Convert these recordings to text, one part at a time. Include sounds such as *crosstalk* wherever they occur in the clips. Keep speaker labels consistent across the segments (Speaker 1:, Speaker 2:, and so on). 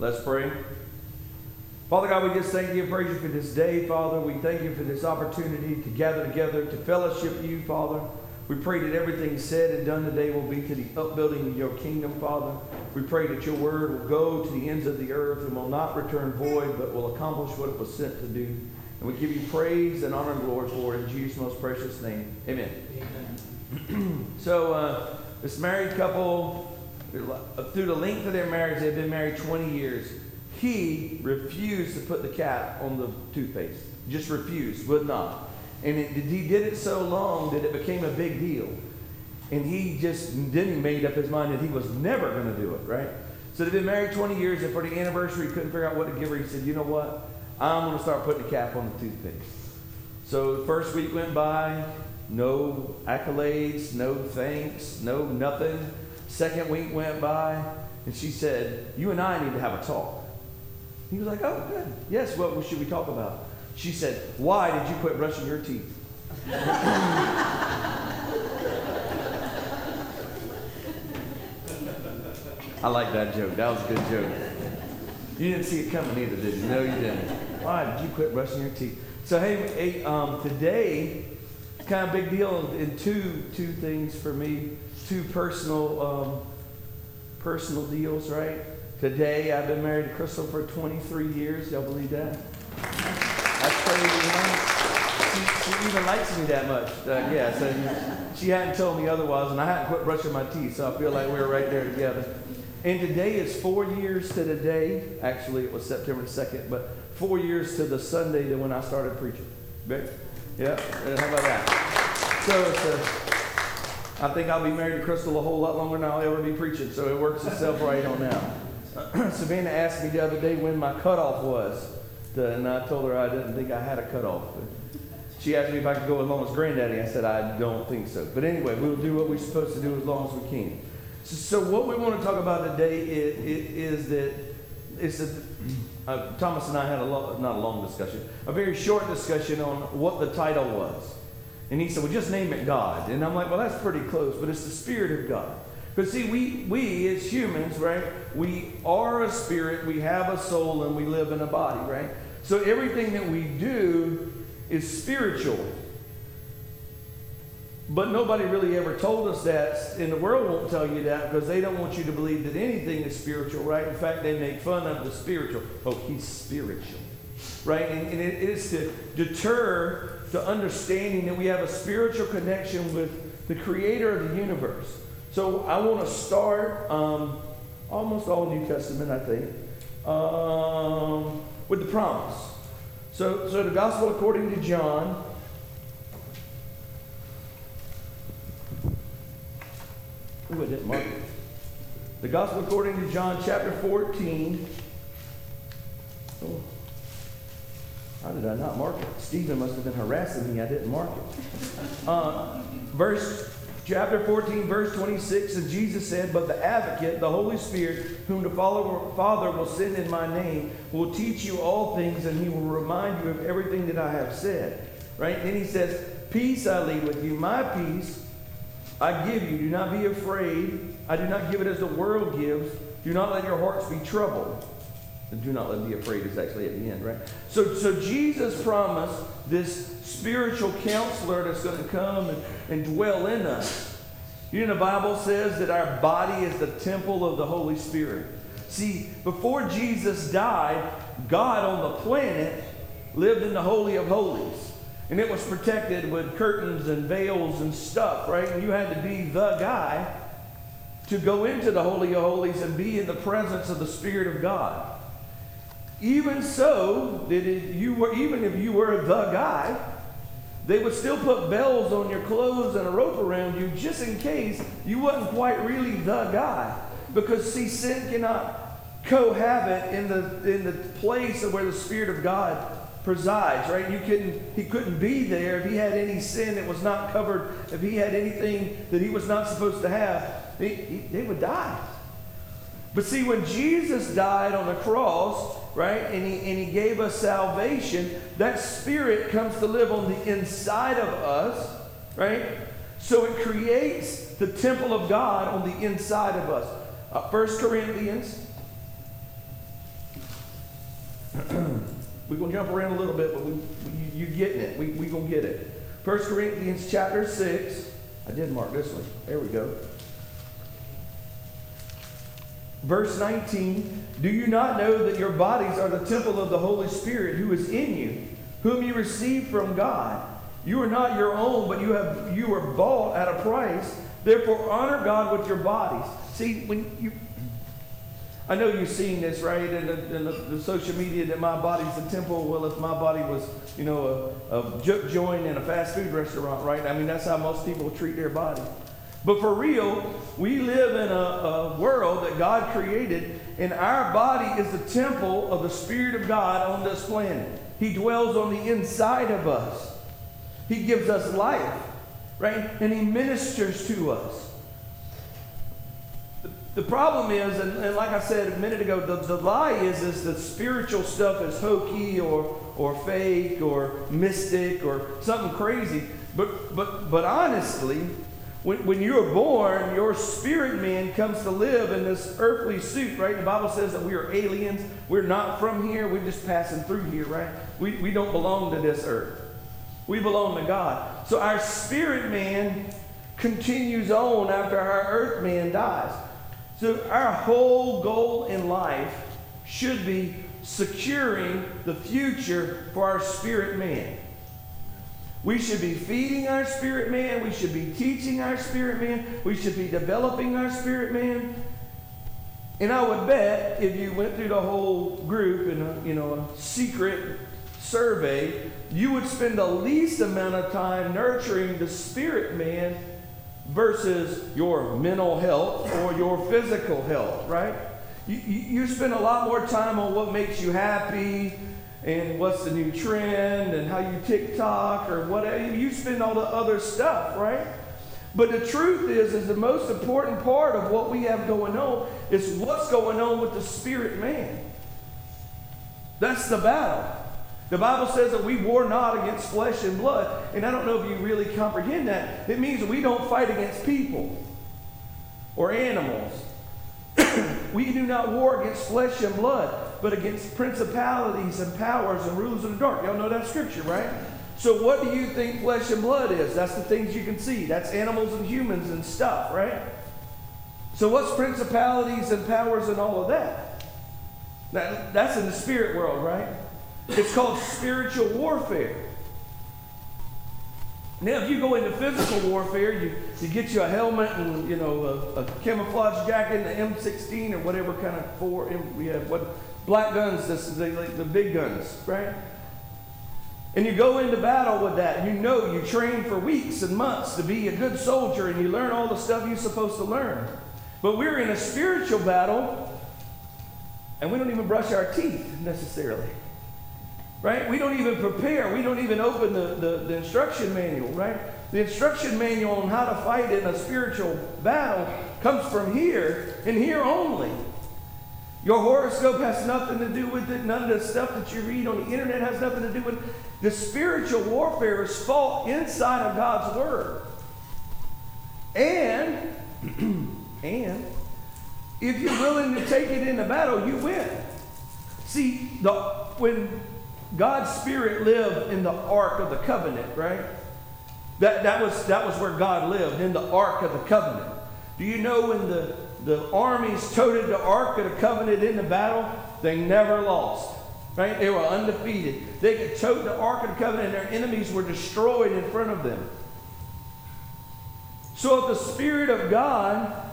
Speaker 1: Let's pray. Father God, we just thank you and praise you for this day, Father. We thank you for this opportunity to gather together, to fellowship you, Father. We pray that everything said and done today will be to the upbuilding of your kingdom, Father. We pray that your word will go to the ends of the earth and will not return void, but will accomplish what it was sent to do. And we give you praise and honor and glory for it in Jesus' most precious name. Amen. Amen. *clears throat* so, uh, this married couple, Uh, through the length of their marriage, they've been married 20 years. He refused to put the cap on the toothpaste. Just refused, would not. And it, he did it so long that it became a big deal. And he just then he made up his mind that he was never going to do it, right? So they've been married 20 years, and for the anniversary, he couldn't figure out what to give her. He said, You know what? I'm going to start putting the cap on the toothpaste. So the first week went by, no accolades, no thanks, no nothing. Second week went by, and she said, You and I need to have a talk. He was like, Oh, good. Yes, what should we talk about? She said, Why did you quit brushing your teeth? *laughs* I like that joke. That was a good joke. You didn't see it coming either, did you? No, you didn't. Why did you quit brushing your teeth? So hey, hey um, today, kind of big deal in two two things for me, two personal um, personal deals, right? Today, I've been married to Crystal for 23 years. Y'all believe that? That's crazy. She, she even likes me that much. Uh, yeah, so she hadn't told me otherwise, and I hadn't quit brushing my teeth, so I feel like we were right there together. And today is four years to the day. Actually, it was September 2nd, but four years to the Sunday that when I started preaching. Yeah, how about that? So I think I'll be married to Crystal a whole lot longer than I'll ever be preaching, so it works itself right on out. *clears throat* Savannah asked me the other day when my cutoff was, to, and I told her I didn't think I had a cutoff. She asked me if I could go as long as Granddaddy. I said I don't think so. But anyway, we'll do what we're supposed to do as long as we can. So, what we want to talk about today is, is that it's a, uh, Thomas and I had a long, not a long discussion, a very short discussion on what the title was. And he said, well, just name it God. And I'm like, well, that's pretty close, but it's the Spirit of God. Because see, we, we as humans, right, we are a spirit, we have a soul, and we live in a body, right? So everything that we do is spiritual. But nobody really ever told us that, and the world won't tell you that because they don't want you to believe that anything is spiritual, right? In fact, they make fun of the spiritual. Oh, he's spiritual, right? And, and it is to deter the understanding that we have a spiritual connection with the creator of the universe. So I want to start um, almost all New Testament, I think, um, with the promise. So, so the gospel according to John Ooh, I didn't mark it. The Gospel according to John, chapter 14. Oh, how did I not mark it? Stephen must have been harassing me. I didn't mark it. Uh, verse chapter 14, verse 26, and Jesus said, But the advocate, the Holy Spirit, whom the Father will send in my name, will teach you all things, and he will remind you of everything that I have said. Right? Then he says, Peace I leave with you, my peace I give you. Do not be afraid. I do not give it as the world gives. Do not let your hearts be troubled. Do not let be afraid is actually at the end, right? So, so Jesus promised this spiritual counselor that's going to come and, and dwell in us. You know, the Bible says that our body is the temple of the Holy Spirit. See, before Jesus died, God on the planet lived in the Holy of Holies. And it was protected with curtains and veils and stuff, right? And you had to be the guy to go into the Holy of Holies and be in the presence of the Spirit of God. Even so, that you were, even if you were the guy, they would still put bells on your clothes and a rope around you just in case you wasn't quite really the guy. Because see, sin cannot cohabit in the in the place of where the Spirit of God presides, right? You couldn't, he couldn't be there if he had any sin that was not covered, if he had anything that he was not supposed to have, he, he, they would die. But see, when Jesus died on the cross, right, and he, and he gave us salvation, that spirit comes to live on the inside of us, right? So it creates the temple of God on the inside of us. Uh, 1 Corinthians We're going to jump around a little bit, but we, we, you, are getting it. We're we going to get it. 1 Corinthians chapter 6. I did mark this one. There we go. Verse 19 Do you not know that your bodies are the temple of the Holy Spirit who is in you, whom you received from God? You are not your own, but you, have, you were bought at a price. Therefore, honor God with your bodies. See, when you. I know you've seen this, right, in, the, in the, the social media that my body's a temple. Well, if my body was, you know, a, a joint in a fast food restaurant, right? I mean, that's how most people treat their body. But for real, we live in a, a, world that God created, and our body is the temple of the Spirit of God on this planet. He dwells on the inside of us, He gives us life, right? And He ministers to us. The, the problem is, and, and, like I said a minute ago, the, the lie is, is that spiritual stuff is hokey or, or fake or mystic or something crazy. But, but, but honestly, when, when you are born, your spirit man comes to live in this earthly suit, right? The Bible says that we are aliens. We're not from here. We're just passing through here, right? We, we don't belong to this earth. We belong to God. So our spirit man continues on after our earth man dies. So our whole goal in life should be securing the future for our spirit man. We should be feeding our spirit man. We should be teaching our spirit man. We should be developing our spirit man. And I would bet if you went through the whole group in a, you know, a secret survey, you would spend the least amount of time nurturing the spirit man versus your mental health or your physical health, right? You, you, you spend a lot more time on what makes you happy, and what's the new trend and how you TikTok or whatever. You spend all the other stuff, right? But the truth is, is the most important part of what we have going on is what's going on with the spirit man. That's the battle. The Bible says that we war not against flesh and blood. And I don't know if you really comprehend that. It means we don't fight against people or animals. *clears throat* we do not war against flesh and blood but against principalities and powers and rulers of the dark. Y'all know that scripture, right? So, what do you think flesh and blood is? That's the things you can see. That's animals and humans and stuff, right? So, what's principalities and powers and all of that? that that's in the spirit world, right? It's called spiritual warfare. Now, if you go into physical warfare, you, you get you a helmet and you know a, a camouflage jacket, an M16 or whatever kind of four we have what black guns, this, the, the big guns, right? And you go into battle with that. You know you train for weeks and months to be a good soldier and you learn all the stuff you're supposed to learn. But we're in a spiritual battle and we don't even brush our teeth necessarily. Right? We don't even prepare. We don't even open the, the, the instruction manual, right? The instruction manual on how to fight in a spiritual battle comes from here and here only. Your horoscope has nothing to do with it. None of the stuff that you read on the internet has nothing to do with it. The spiritual warfare is fought inside of God's Word. And, *clears throat* and, if you're willing to take it into battle, you win. See, the, when God's Spirit lived in the Ark of the Covenant, right? That, that, was, that was where God lived, in the Ark of the Covenant. Do you know when the the armies toted the Ark of the Covenant in the battle, they never lost. Right? They were undefeated. They could tote the Ark of the Covenant and their enemies were destroyed in front of them. So if the Spirit of God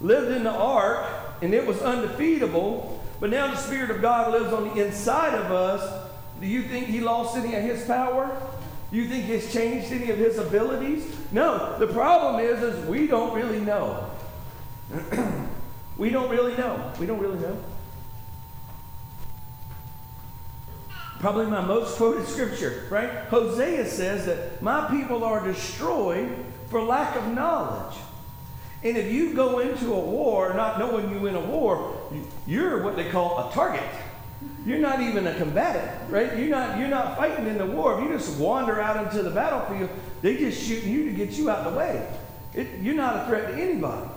Speaker 1: lived in the ark and it was undefeatable, but now the Spirit of God lives on the inside of us, do you think he lost any of his power? Do you think he's changed any of his abilities? No. The problem is, is we don't really know. *clears throat* we don't really know. We don't really know. Probably my most quoted scripture, right? Hosea says that my people are destroyed for lack of knowledge. And if you go into a war not knowing you in a war, you're what they call a target. You're not even a combatant, right? You're not, you're not fighting in the war. If you just wander out into the battlefield, they just shooting you to get you out of the way. It, you're not a threat to anybody.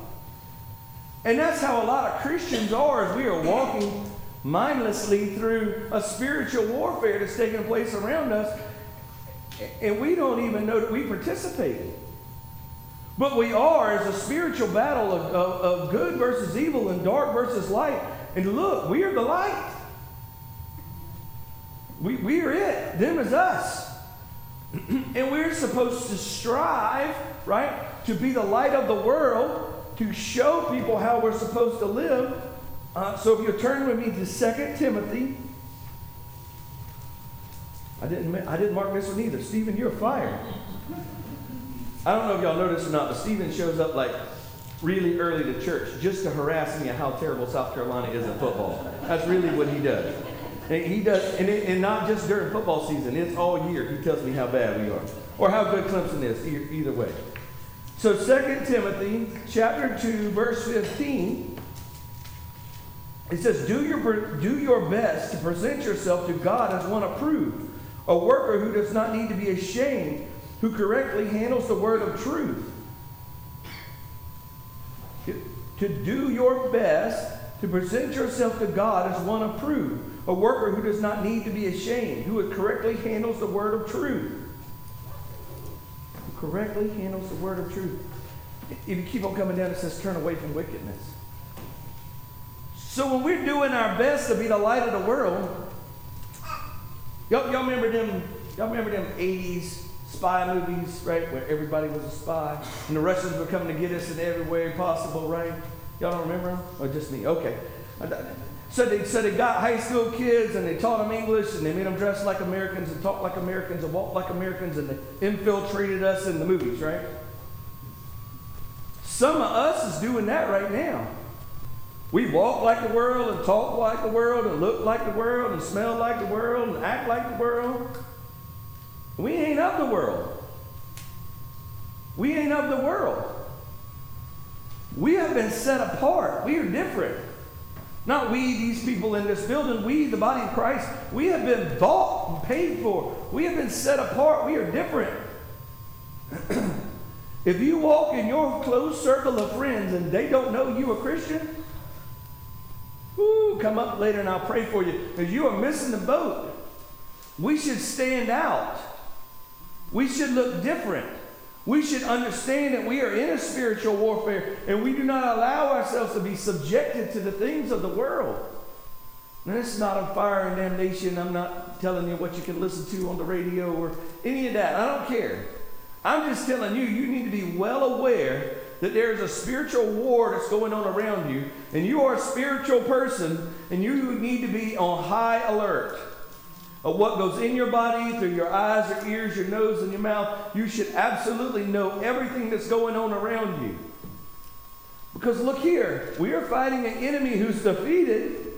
Speaker 1: And that's how a lot of Christians are as we are walking mindlessly through a spiritual warfare that's taking place around us, and we don't even know that we participate. But we are as a spiritual battle of, of, of good versus evil and dark versus light. And look, we are the light. We, we are it. Them is us. *clears throat* and we're supposed to strive, right, to be the light of the world, to show people how we're supposed to live. Uh, so if you turn with me to 2 Timothy, I didn't, I didn't mark this one either. Stephen, you're fired. I don't know if y'all noticed or not, but Stephen shows up like really early to church just to harass me at how terrible South Carolina is at football. That's really what he does. And he does, and, it, and not just during football season, it's all year. He tells me how bad we are, or how good Clemson is, either way. So 2 Timothy chapter 2, verse 15, it says, do your, do your best to present yourself to God as one approved, a worker who does not need to be ashamed, who correctly handles the word of truth. To do your best to present yourself to God as one approved, a worker who does not need to be ashamed, who correctly handles the word of truth. Correctly handles the word of truth. If you keep on coming down, it says, turn away from wickedness. So when we're doing our best to be the light of the world, y'all, y'all remember them, y'all remember them 80s spy movies, right, where everybody was a spy, and the Russians were coming to get us in every way possible, right? Y'all don't remember them? Or just me? Okay. So they, so they got high school kids and they taught them English and they made them dress like Americans and talk like Americans and walk like Americans and they infiltrated us in the movies, right? Some of us is doing that right now. We walk like the world and talk like the world and look like the world and smell like the world and act like the world. We ain't of the world. We ain't of the world. We have been set apart. We are different. Not we, these people in this building, we, the body of Christ, we have been bought and paid for. We have been set apart. We are different. *clears throat* if you walk in your close circle of friends and they don't know you a Christian, whoo, come up later and I'll pray for you because you are missing the boat. We should stand out. We should look different. We should understand that we are in a spiritual warfare and we do not allow ourselves to be subjected to the things of the world. Now, this is not a fire and damnation. I'm not telling you what you can listen to on the radio or any of that. I don't care. I'm just telling you, you need to be well aware that there is a spiritual war that's going on around you, and you are a spiritual person, and you need to be on high alert of what goes in your body, through your eyes, your ears, your nose, and your mouth. You should absolutely know everything that's going on around you. Because look here, we are fighting an enemy who's defeated,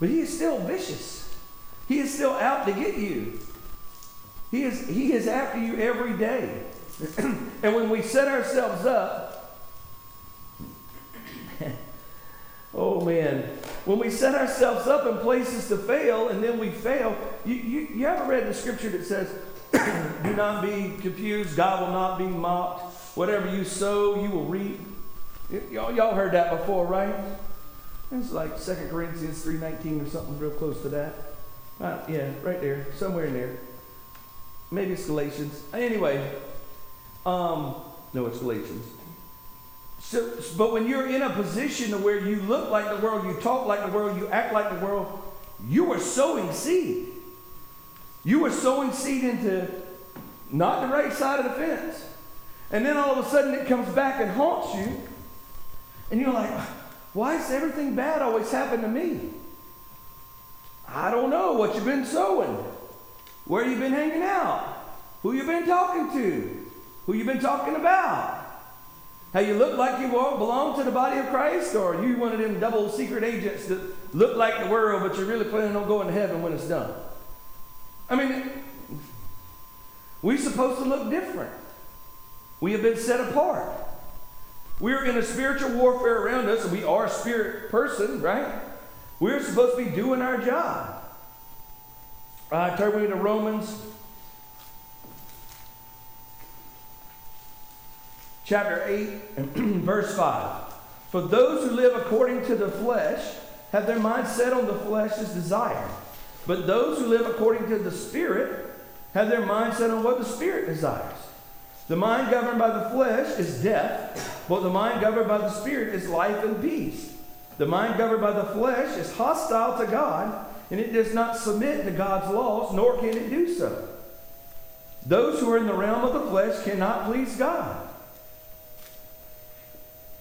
Speaker 1: but he is still vicious. He is still out to get you. He is, he is after you every day. *clears throat* and when we set ourselves up, *laughs* oh man, when we set ourselves up in places to fail and then we fail, you, you, you ever read the scripture that says, *clears throat* Do not be confused, God will not be mocked. Whatever you sow, you will reap. Y'all, y'all heard that before, right? It's like 2 Corinthians 3.19 or something real close to that. Uh, yeah, right there, somewhere in there. Maybe it's Galatians. Anyway, um, no, it's Galatians. So, but when you're in a position where you look like the world, you talk like the world, you act like the world, you are sowing seed. You are sowing seed into not the right side of the fence. And then all of a sudden it comes back and haunts you. And you're like, why does everything bad always happen to me? I don't know what you've been sowing. Where you've been hanging out? Who you've been talking to? Who you've been talking about? How you look like you belong to the body of Christ, or you one of them double secret agents that look like the world, but you're really planning on going to heaven when it's done. I mean, we're supposed to look different. We have been set apart. We're in a spiritual warfare around us, and we are a spirit person, right? We're supposed to be doing our job. Uh, turn me to Romans chapter 8 and *clears throat* verse 5. For those who live according to the flesh have their mind set on the flesh's desire. But those who live according to the Spirit have their mind set on what the Spirit desires. The mind governed by the flesh is death, but the mind governed by the Spirit is life and peace. The mind governed by the flesh is hostile to God, and it does not submit to God's laws, nor can it do so. Those who are in the realm of the flesh cannot please God.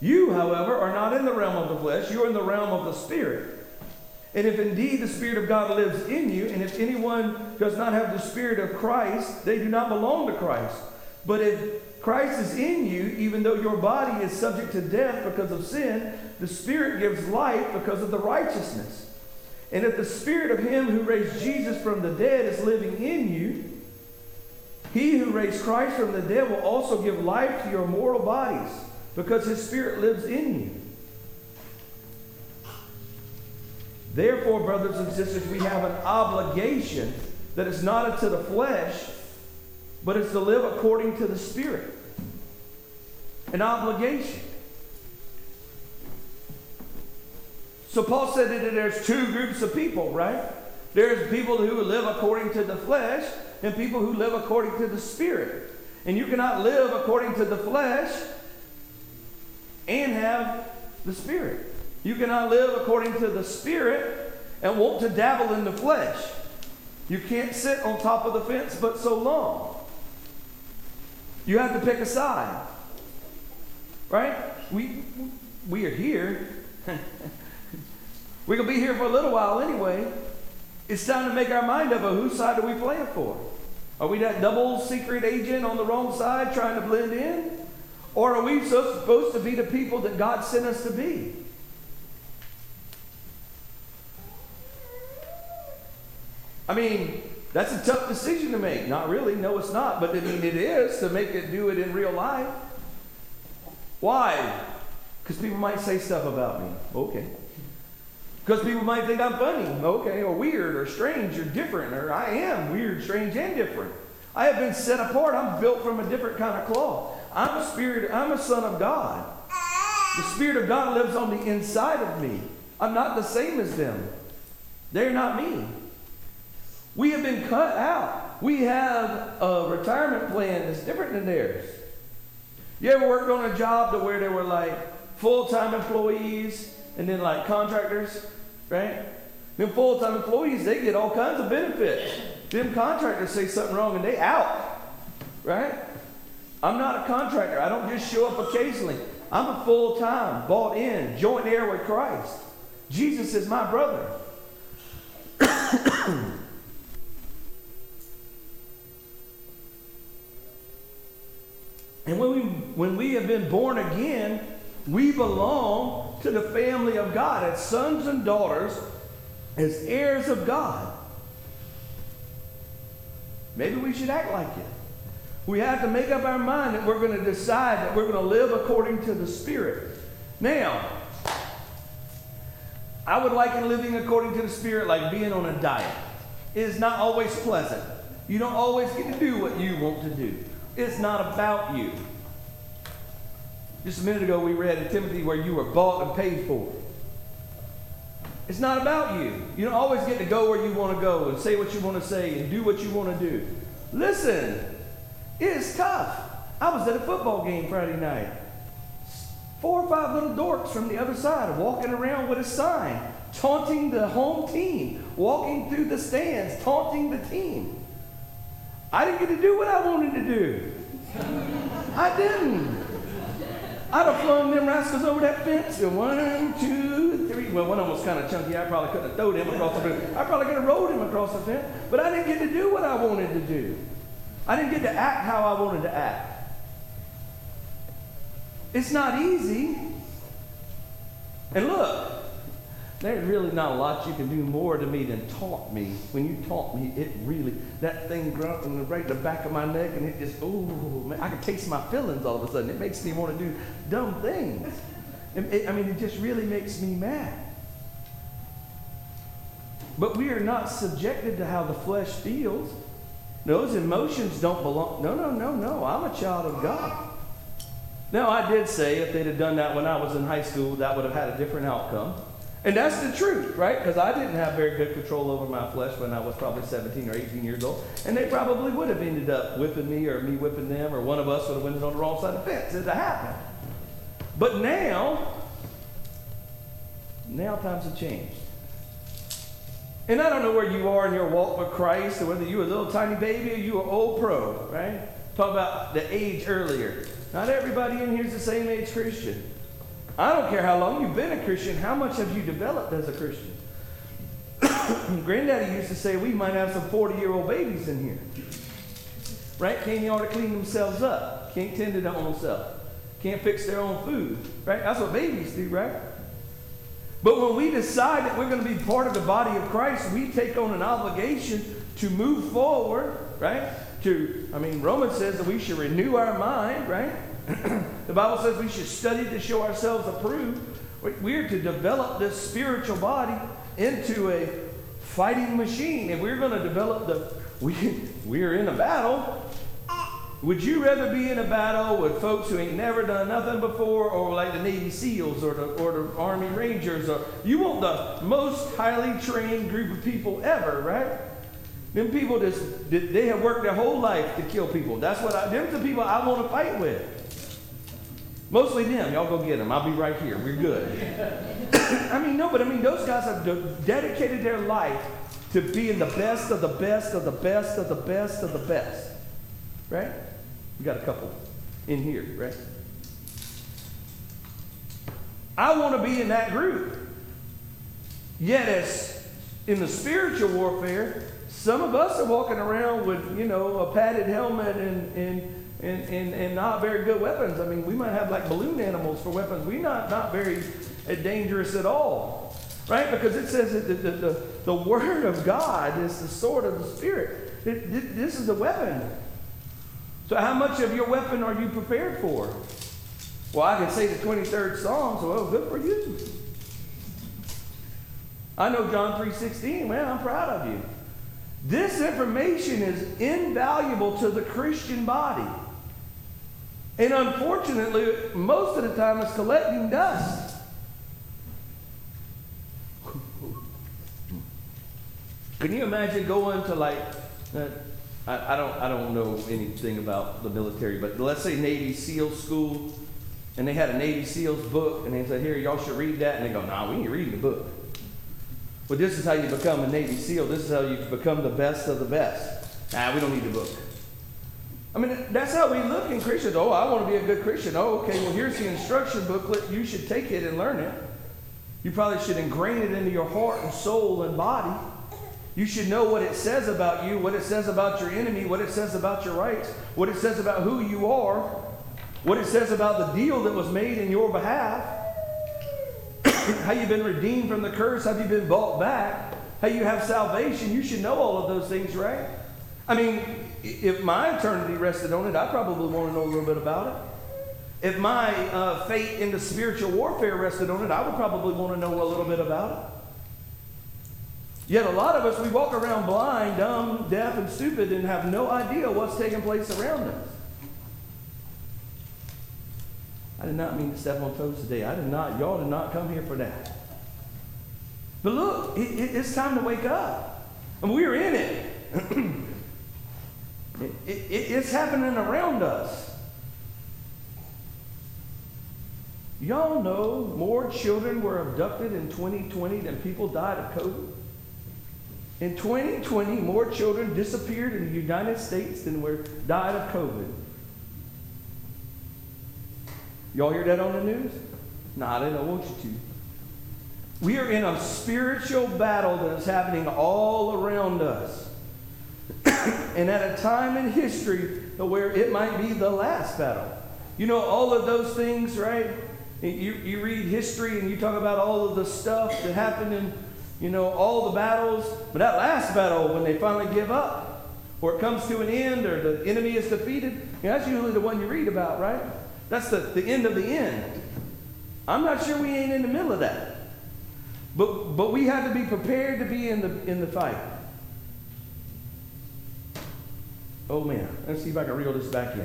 Speaker 1: You, however, are not in the realm of the flesh, you are in the realm of the Spirit. And if indeed the Spirit of God lives in you, and if anyone does not have the Spirit of Christ, they do not belong to Christ. But if Christ is in you, even though your body is subject to death because of sin, the Spirit gives life because of the righteousness. And if the Spirit of Him who raised Jesus from the dead is living in you, He who raised Christ from the dead will also give life to your mortal bodies because His Spirit lives in you. Therefore, brothers and sisters, we have an obligation that is not unto the flesh, but is to live according to the Spirit. An obligation. So Paul said that there's two groups of people, right? There's people who live according to the flesh and people who live according to the Spirit. And you cannot live according to the flesh and have the Spirit. You cannot live according to the Spirit and want to dabble in the flesh. You can't sit on top of the fence but so long. You have to pick a side. Right? We, we are here. We're going to be here for a little while anyway. It's time to make our mind up of whose side are we playing for? Are we that double secret agent on the wrong side trying to blend in? Or are we supposed to be the people that God sent us to be? I mean, that's a tough decision to make. Not really. No, it's not. But I mean, it is to make it do it in real life. Why? Because people might say stuff about me. Okay. Because people might think I'm funny. Okay. Or weird or strange or different. Or I am weird, strange, and different. I have been set apart. I'm built from a different kind of cloth. I'm a spirit, I'm a son of God. The Spirit of God lives on the inside of me. I'm not the same as them. They're not me. We have been cut out. We have a retirement plan that's different than theirs. You ever worked on a job to where there were like full-time employees and then like contractors, right? Them full-time employees, they get all kinds of benefits. Them contractors say something wrong and they out, right? I'm not a contractor. I don't just show up occasionally. I'm a full-time, bought in, joint heir with Christ. Jesus is my brother. And when we, when we have been born again, we belong to the family of God as sons and daughters, as heirs of God. Maybe we should act like it. We have to make up our mind that we're going to decide that we're going to live according to the Spirit. Now, I would liken living according to the Spirit like being on a diet. It is not always pleasant. You don't always get to do what you want to do. It's not about you. Just a minute ago, we read in Timothy where you were bought and paid for. It's not about you. You don't always get to go where you want to go and say what you want to say and do what you want to do. Listen, it is tough. I was at a football game Friday night. Four or five little dorks from the other side are walking around with a sign, taunting the home team, walking through the stands, taunting the team. I didn't get to do what I wanted to do. I didn't. I'd have flung them rascals over that fence. And one, two, three. Well, one of them was kind of chunky. I probably couldn't have thrown him across the fence. I probably could have rolled him across the fence. But I didn't get to do what I wanted to do. I didn't get to act how I wanted to act. It's not easy. And look, there's really not a lot you can do more to me than taunt me. When you taunt me, it really, that thing grunting right in the back of my neck, and it just, oh, man, I can taste my feelings all of a sudden. It makes me want to do dumb things. It, it, I mean, it just really makes me mad. But we are not subjected to how the flesh feels. Those emotions don't belong. No, no, no, no. I'm a child of God. Now, I did say if they'd have done that when I was in high school, that would have had a different outcome. And that's the truth, right? Because I didn't have very good control over my flesh when I was probably 17 or 18 years old. And they probably would have ended up whipping me or me whipping them, or one of us would have went on the wrong side of the fence. It happened. But now, now times have changed. And I don't know where you are in your walk with Christ, or whether you're a little tiny baby or you're old pro, right? Talk about the age earlier. Not everybody in here is the same age Christian. I don't care how long you've been a Christian, how much have you developed as a Christian? *coughs* Granddaddy used to say we might have some 40 year old babies in here. Right? Can't even to clean themselves up. Can't tend to their own self. Can't fix their own food. Right? That's what babies do, right? But when we decide that we're going to be part of the body of Christ, we take on an obligation to move forward, right? To, I mean, Romans says that we should renew our mind, right? *clears throat* the Bible says we should study to show ourselves approved. We're to develop this spiritual body into a fighting machine. And we're going to develop the, *laughs* we, we're in a battle. Would you rather be in a battle with folks who ain't never done nothing before, or like the Navy SEALs or the, or the Army Rangers? Or you want the most highly trained group of people ever, right? Them people just they have worked their whole life to kill people. That's what I. Them the people I want to fight with. Mostly them. Y'all go get them. I'll be right here. We're good. *coughs* I mean, no, but I mean, those guys have de- dedicated their life to being the best of the best of the best of the best of the best. Right? We got a couple in here, right? I want to be in that group. Yet, as in the spiritual warfare, some of us are walking around with, you know, a padded helmet and, and and, and, and not very good weapons. I mean, we might have like balloon animals for weapons. We're not, not very uh, dangerous at all, right? Because it says that the, the, the, the Word of God is the sword of the Spirit. It, it, this is the weapon. So, how much of your weapon are you prepared for? Well, I can say the 23rd Psalm, so well, good for you. I know John 3.16. Man, I'm proud of you. This information is invaluable to the Christian body. And unfortunately, most of the time it's collecting dust. Can you imagine going to like, uh, I, I, don't, I don't know anything about the military, but let's say Navy SEAL school, and they had a Navy SEALs book, and they said, here, y'all should read that. And they go, nah, we ain't reading the book. Well, this is how you become a Navy SEAL. This is how you become the best of the best. Nah, we don't need the book. I mean, that's how we look in Christians. Oh, I want to be a good Christian. Oh, okay, well, here's the instruction booklet. You should take it and learn it. You probably should ingrain it into your heart and soul and body. You should know what it says about you, what it says about your enemy, what it says about your rights, what it says about who you are, what it says about the deal that was made in your behalf, *coughs* how you've been redeemed from the curse, have you been bought back, how you have salvation. You should know all of those things, right? I mean, if my eternity rested on it, I probably want to know a little bit about it. If my uh, fate into spiritual warfare rested on it, I would probably want to know a little bit about it. Yet a lot of us, we walk around blind, dumb, deaf, and stupid and have no idea what's taking place around us. I did not mean to step on toes today. I did not, y'all did not come here for that. But look, it, it, it's time to wake up. And we're in it. *clears throat* It, it, it's happening around us. Y'all know more children were abducted in 2020 than people died of COVID. In 2020, more children disappeared in the United States than were died of COVID. Y'all hear that on the news? No, I didn't want you to. We are in a spiritual battle that is happening all around us *coughs* and at a time in history where it might be the last battle. You know, all of those things, right? You, you read history and you talk about all of the stuff that happened in, you know, all the battles. But that last battle, when they finally give up, or it comes to an end, or the enemy is defeated, you know, that's usually the one you read about, right? That's the, the end of the end. I'm not sure we ain't in the middle of that. But, but we have to be prepared to be in the, in the fight. Oh man, let's see if I can reel this back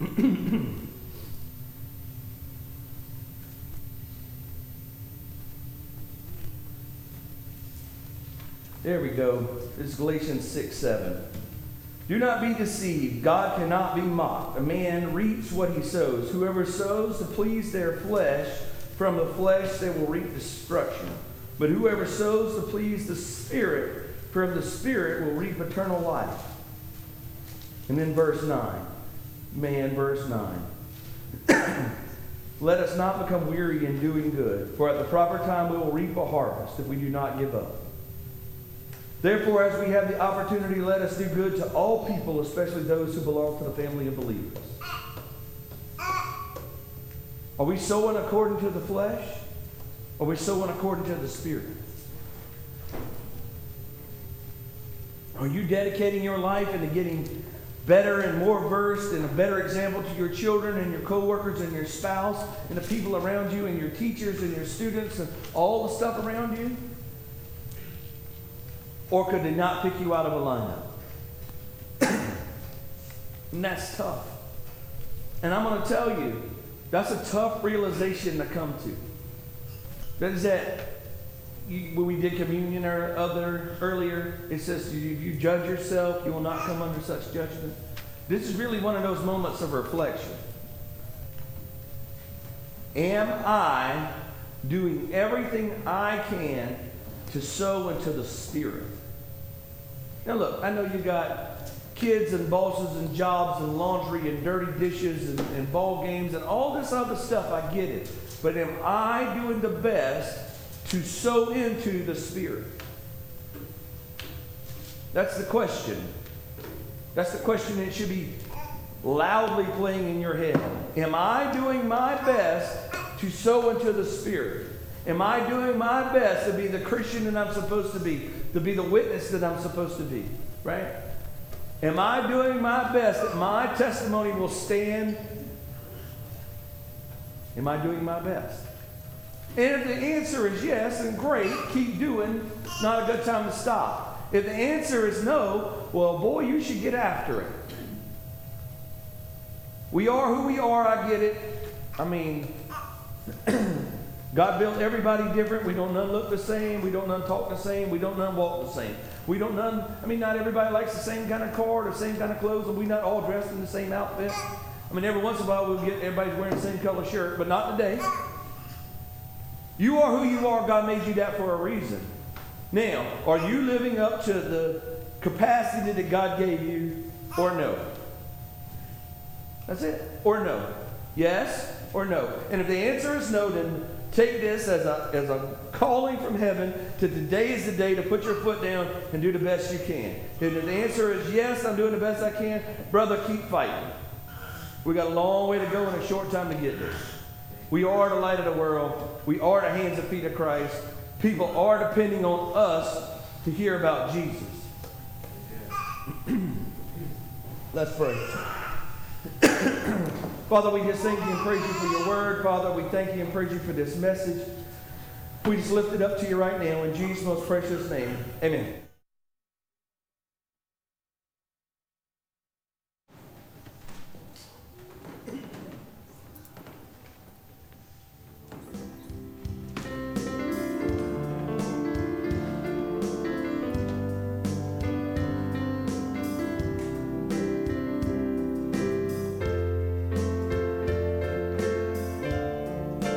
Speaker 1: in. *clears throat* There we go. It's Galatians 6 7. Do not be deceived. God cannot be mocked. A man reaps what he sows. Whoever sows to please their flesh, from the flesh they will reap destruction. But whoever sows to please the Spirit, from the Spirit will reap eternal life. And then verse 9. Man, verse 9. *clears throat* Let us not become weary in doing good, for at the proper time we will reap a harvest if we do not give up. Therefore, as we have the opportunity, let us do good to all people, especially those who belong to the family of believers. Are we sowing according to the flesh? Are we sowing according to the Spirit? Are you dedicating your life into getting better and more versed and a better example to your children and your coworkers and your spouse and the people around you and your teachers and your students and all the stuff around you? Or could they not pick you out of a lineup? *clears throat* and that's tough. And I'm going to tell you, that's a tough realization to come to. That is that you, when we did communion or other earlier, it says you, you judge yourself, you will not come under such judgment. This is really one of those moments of reflection. Am I doing everything I can to sow into the Spirit? Now, look, I know you got kids and bosses and jobs and laundry and dirty dishes and, and ball games and all this other stuff. I get it. But am I doing the best to sow into the Spirit? That's the question. That's the question that should be loudly playing in your head. Am I doing my best to sow into the Spirit? Am I doing my best to be the Christian that I'm supposed to be? To be the witness that I'm supposed to be? Right? Am I doing my best that my testimony will stand? Am I doing my best? And if the answer is yes, then great, keep doing. Not a good time to stop. If the answer is no, well, boy, you should get after it. We are who we are, I get it. I mean, *clears throat* God built everybody different. We don't none look the same. We don't none talk the same. We don't none walk the same. We don't none, I mean, not everybody likes the same kind of car, or the same kind of clothes, and we not all dressed in the same outfit. I mean, every once in a while we'll get everybody's wearing the same color shirt, but not today. You are who you are. God made you that for a reason. Now, are you living up to the capacity that God gave you or no? That's it. Or no. Yes or no. And if the answer is no, then take this as a, as a calling from heaven to today is the day to put your foot down and do the best you can. And if the answer is yes, I'm doing the best I can, brother, keep fighting. We got a long way to go and a short time to get there. We are the light of the world. We are the hands and feet of Christ. People are depending on us to hear about Jesus. *clears throat* Let's pray. Father, we just thank you and praise you for your word. Father, we thank you and praise you for this message. We just lift it up to you right now in Jesus' most precious name. Amen.